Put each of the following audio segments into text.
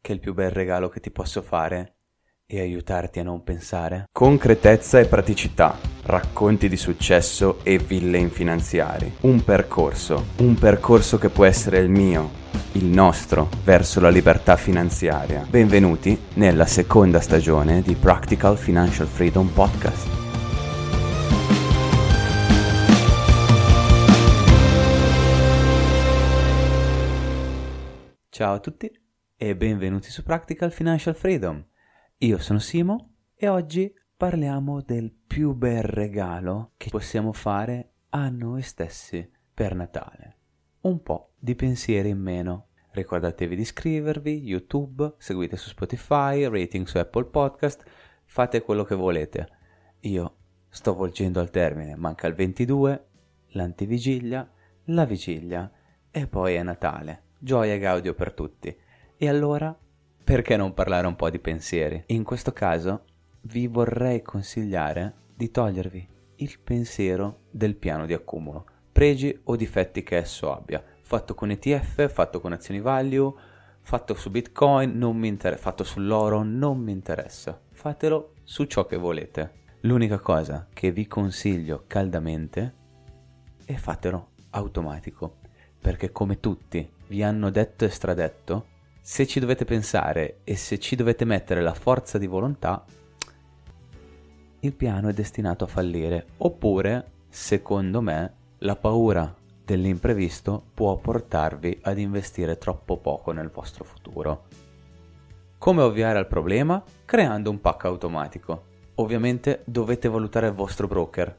che il più bel regalo che ti posso fare è aiutarti a non pensare? Concretezza e praticità, racconti di successo e villain finanziari. Un percorso, un percorso che può essere il mio, il nostro, verso la libertà finanziaria. Benvenuti nella seconda stagione di Practical Financial Freedom Podcast. Ciao a tutti e benvenuti su Practical Financial Freedom. Io sono Simo e oggi parliamo del più bel regalo che possiamo fare a noi stessi per Natale. Un po' di pensieri in meno. Ricordatevi di iscrivervi, YouTube, seguite su Spotify, rating su Apple Podcast, fate quello che volete. Io sto volgendo al termine, manca il 22, l'antivigilia, la vigilia e poi è Natale. Gioia e gaudio per tutti. E allora, perché non parlare un po' di pensieri? In questo caso vi vorrei consigliare di togliervi il pensiero del piano di accumulo, pregi o difetti che esso abbia, fatto con ETF, fatto con azioni value, fatto su Bitcoin, non mi inter- fatto sull'oro, non mi interessa. Fatelo su ciò che volete. L'unica cosa che vi consiglio caldamente è fatelo automatico, perché come tutti vi hanno detto e stradetto, se ci dovete pensare e se ci dovete mettere la forza di volontà, il piano è destinato a fallire. Oppure, secondo me, la paura dell'imprevisto può portarvi ad investire troppo poco nel vostro futuro. Come ovviare al problema? Creando un pack automatico. Ovviamente dovete valutare il vostro broker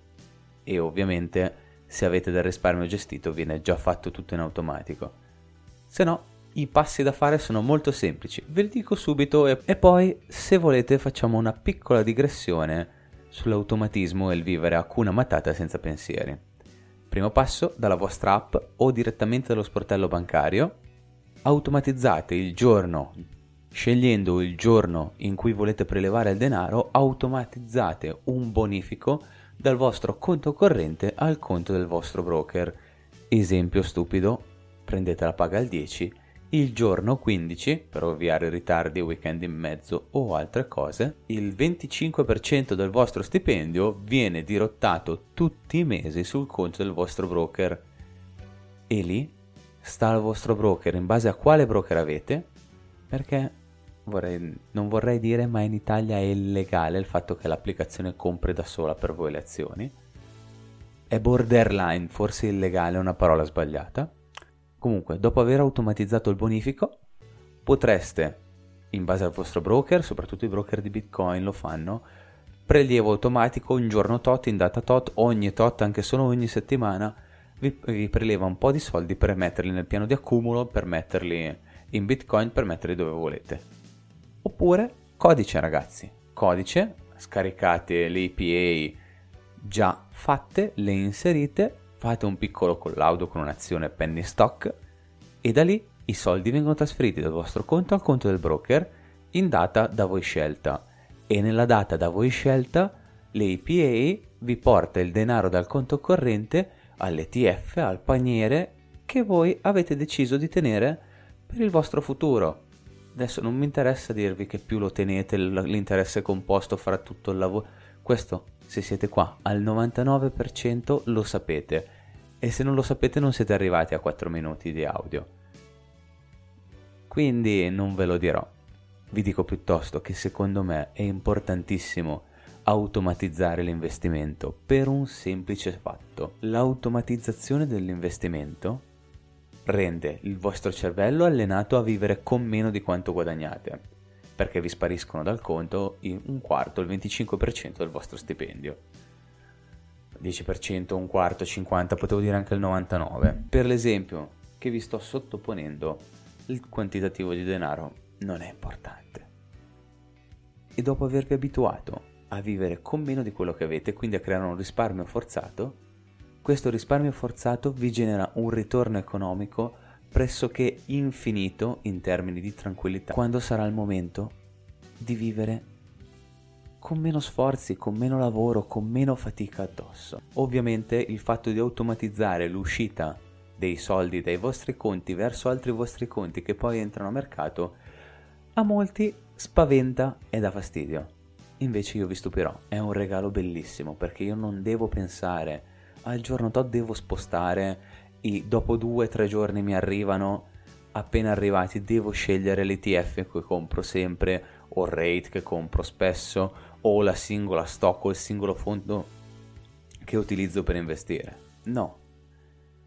e ovviamente se avete del risparmio gestito viene già fatto tutto in automatico. Se no, i passi da fare sono molto semplici, ve li dico subito e, e poi se volete facciamo una piccola digressione sull'automatismo e il vivere a cuna matata senza pensieri. Primo passo, dalla vostra app o direttamente dallo sportello bancario, automatizzate il giorno, scegliendo il giorno in cui volete prelevare il denaro, automatizzate un bonifico dal vostro conto corrente al conto del vostro broker. Esempio stupido, prendete la paga al 10 il giorno 15, per ovviare ritardi, weekend in mezzo o altre cose, il 25% del vostro stipendio viene dirottato tutti i mesi sul conto del vostro broker. E lì sta al vostro broker in base a quale broker avete, perché vorrei, non vorrei dire, ma in Italia è illegale il fatto che l'applicazione compri da sola per voi le azioni. È borderline, forse illegale è una parola sbagliata Comunque, dopo aver automatizzato il bonifico, potreste, in base al vostro broker, soprattutto i broker di Bitcoin lo fanno, prelievo automatico un giorno tot, in data tot, ogni tot, anche solo ogni settimana, vi, vi preleva un po' di soldi per metterli nel piano di accumulo, per metterli in Bitcoin, per metterli dove volete. Oppure codice ragazzi, codice, scaricate le APA già fatte, le inserite fate un piccolo collaudo con un'azione penny stock e da lì i soldi vengono trasferiti dal vostro conto al conto del broker in data da voi scelta e nella data da voi scelta l'APA vi porta il denaro dal conto corrente all'ETF, al paniere che voi avete deciso di tenere per il vostro futuro. Adesso non mi interessa dirvi che più lo tenete l'interesse composto farà tutto il lavoro. Questo se siete qua al 99% lo sapete e se non lo sapete non siete arrivati a 4 minuti di audio. Quindi non ve lo dirò. Vi dico piuttosto che secondo me è importantissimo automatizzare l'investimento per un semplice fatto. L'automatizzazione dell'investimento rende il vostro cervello allenato a vivere con meno di quanto guadagnate, perché vi spariscono dal conto un quarto, il 25% del vostro stipendio. 10%, un quarto, 50%, potevo dire anche il 99%. Per l'esempio che vi sto sottoponendo, il quantitativo di denaro non è importante. E dopo avervi abituato a vivere con meno di quello che avete, quindi a creare un risparmio forzato, questo risparmio forzato vi genera un ritorno economico pressoché infinito in termini di tranquillità quando sarà il momento di vivere con meno sforzi, con meno lavoro, con meno fatica addosso. Ovviamente il fatto di automatizzare l'uscita dei soldi dai vostri conti verso altri vostri conti che poi entrano a mercato a molti spaventa e dà fastidio. Invece io vi stupirò, è un regalo bellissimo perché io non devo pensare al giorno tot devo spostare e dopo due o tre giorni mi arrivano appena arrivati devo scegliere l'ETF che compro sempre o il rate che compro spesso o la singola stock o il singolo fondo che utilizzo per investire. No.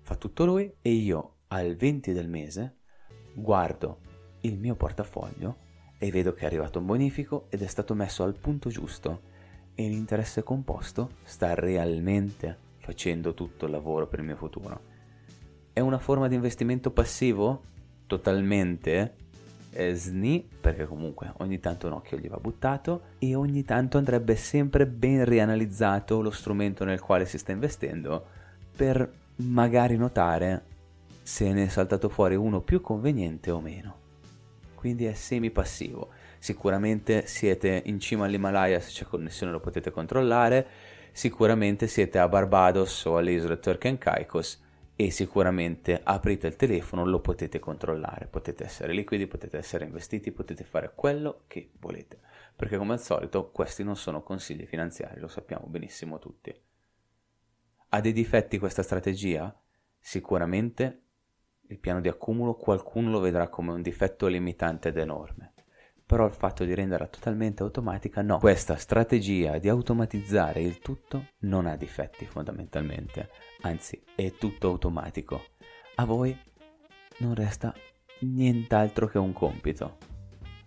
Fa tutto lui e io al 20 del mese guardo il mio portafoglio e vedo che è arrivato un bonifico ed è stato messo al punto giusto. E l'interesse composto sta realmente facendo tutto il lavoro per il mio futuro. È una forma di investimento passivo? Totalmente eh, sni, perché comunque ogni tanto un occhio gli va buttato e ogni tanto andrebbe sempre ben rianalizzato lo strumento nel quale si sta investendo per magari notare se ne è saltato fuori uno più conveniente o meno. Quindi è semi passivo. Sicuramente siete in cima all'Himalaya, se c'è connessione lo potete controllare sicuramente siete a Barbados o alle isole Turk and Caicos e sicuramente aprite il telefono, lo potete controllare, potete essere liquidi, potete essere investiti, potete fare quello che volete, perché come al solito questi non sono consigli finanziari, lo sappiamo benissimo tutti. Ha dei difetti questa strategia? Sicuramente il piano di accumulo qualcuno lo vedrà come un difetto limitante ed enorme però il fatto di renderla totalmente automatica no. Questa strategia di automatizzare il tutto non ha difetti fondamentalmente, anzi è tutto automatico. A voi non resta nient'altro che un compito.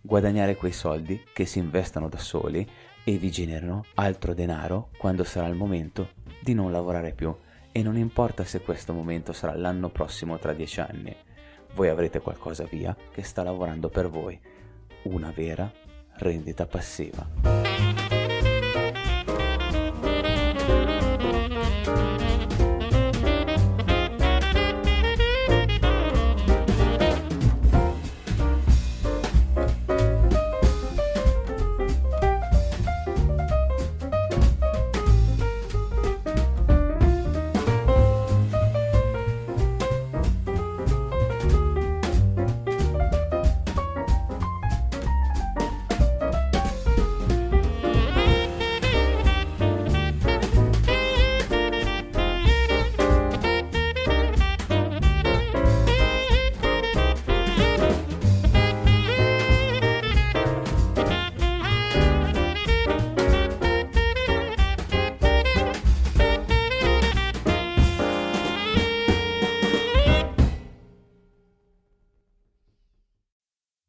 Guadagnare quei soldi che si investano da soli e vi generano altro denaro quando sarà il momento di non lavorare più. E non importa se questo momento sarà l'anno prossimo tra dieci anni, voi avrete qualcosa via che sta lavorando per voi una vera rendita passiva.